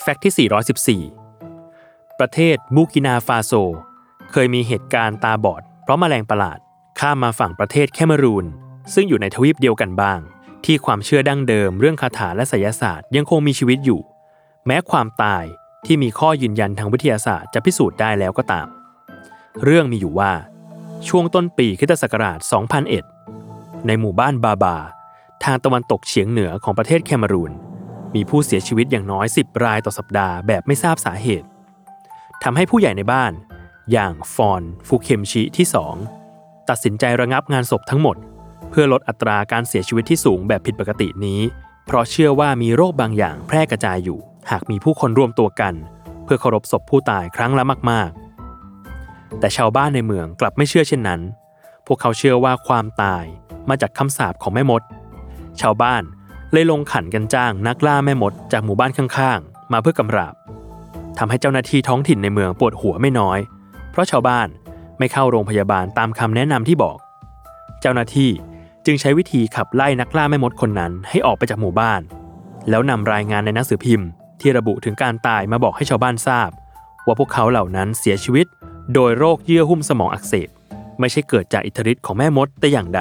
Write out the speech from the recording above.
Fact ที่ 414 ประเทศบูร์กินาฟาโซ เคยมีเหตุการณ์ตาบอด เพราะแมลงประหลาด ข้ามมาฝั่งประเทศแคเมรูน ซึ่งอยู่ในทวีปเดียวกันบ้าง ที่ความเชื่อดั้งเดิม เรื่องคาถาและไสยศาสตร์ยังคงมีชีวิตอยู่ แม้ความตายที่มีข้อยืนยันทางวิทยาศาสตร์จะพิสูจน์ได้แล้วก็ตาม เรื่องมีอยู่ว่า ช่วงต้นปีคริสต์ศักราช2001 ในหมู่บ้านบาบา ทางตะวันตกเฉียงเหนือของประเทศแคเมรูน มีผู้เสียชีวิตอย่างน้อย 10 รายต่อสัปดาห์แบบไม่ทราบสาเหตุทำให้ผู้ใหญ่ในบ้าน อย่างฟอนฟูเคมชิที่ 2 ตัดสินใจระงับงานศพทั้งหมด เพื่อลดอัตราการเสียชีวิตที่สูงแบบผิดปกตินี้ เพราะเชื่อว่ามีโรคบางอย่างแพร่กระจายอยู่ หากมีผู้คนรวมตัวกัน เพื่อเคารพศพผู้ตายครั้งละมาก ๆ แต่ชาวบ้านในเมืองกลับไม่เชื่อเช่นนั้น พวกเขาเชื่อว่าความตายมาจากคำสาปของแม่มด ชาวบ้าน เลยลงขันกันจ้างนักล่าแม่มดจากหมู่บ้านข้างๆ มาเพื่อกำราบทำให้เจ้าหน้าที่ท้องถิ่นในเมืองปวดหัวไม่น้อย เพราะชาวบ้านไม่เข้าโรงพยาบาลตามคำแนะนำที่บอก เจ้าหน้าที่จึงใช้วิธีขับไล่นักล่าแม่มดคนนั้นให้ออกไปจากหมู่บ้าน แล้วนำรายงานในหนังสือพิมพ์ ที่ระบุถึงการตายมาบอกให้ชาวบ้านทราบ ว่าพวกเขาเหล่านั้นเสียชีวิต โดยโรคเยื่อหุ้มสมองอักเสบ ไม่ใช่เกิดจากอิทธิฤทธิ์ของแม่มดแต่อย่างใด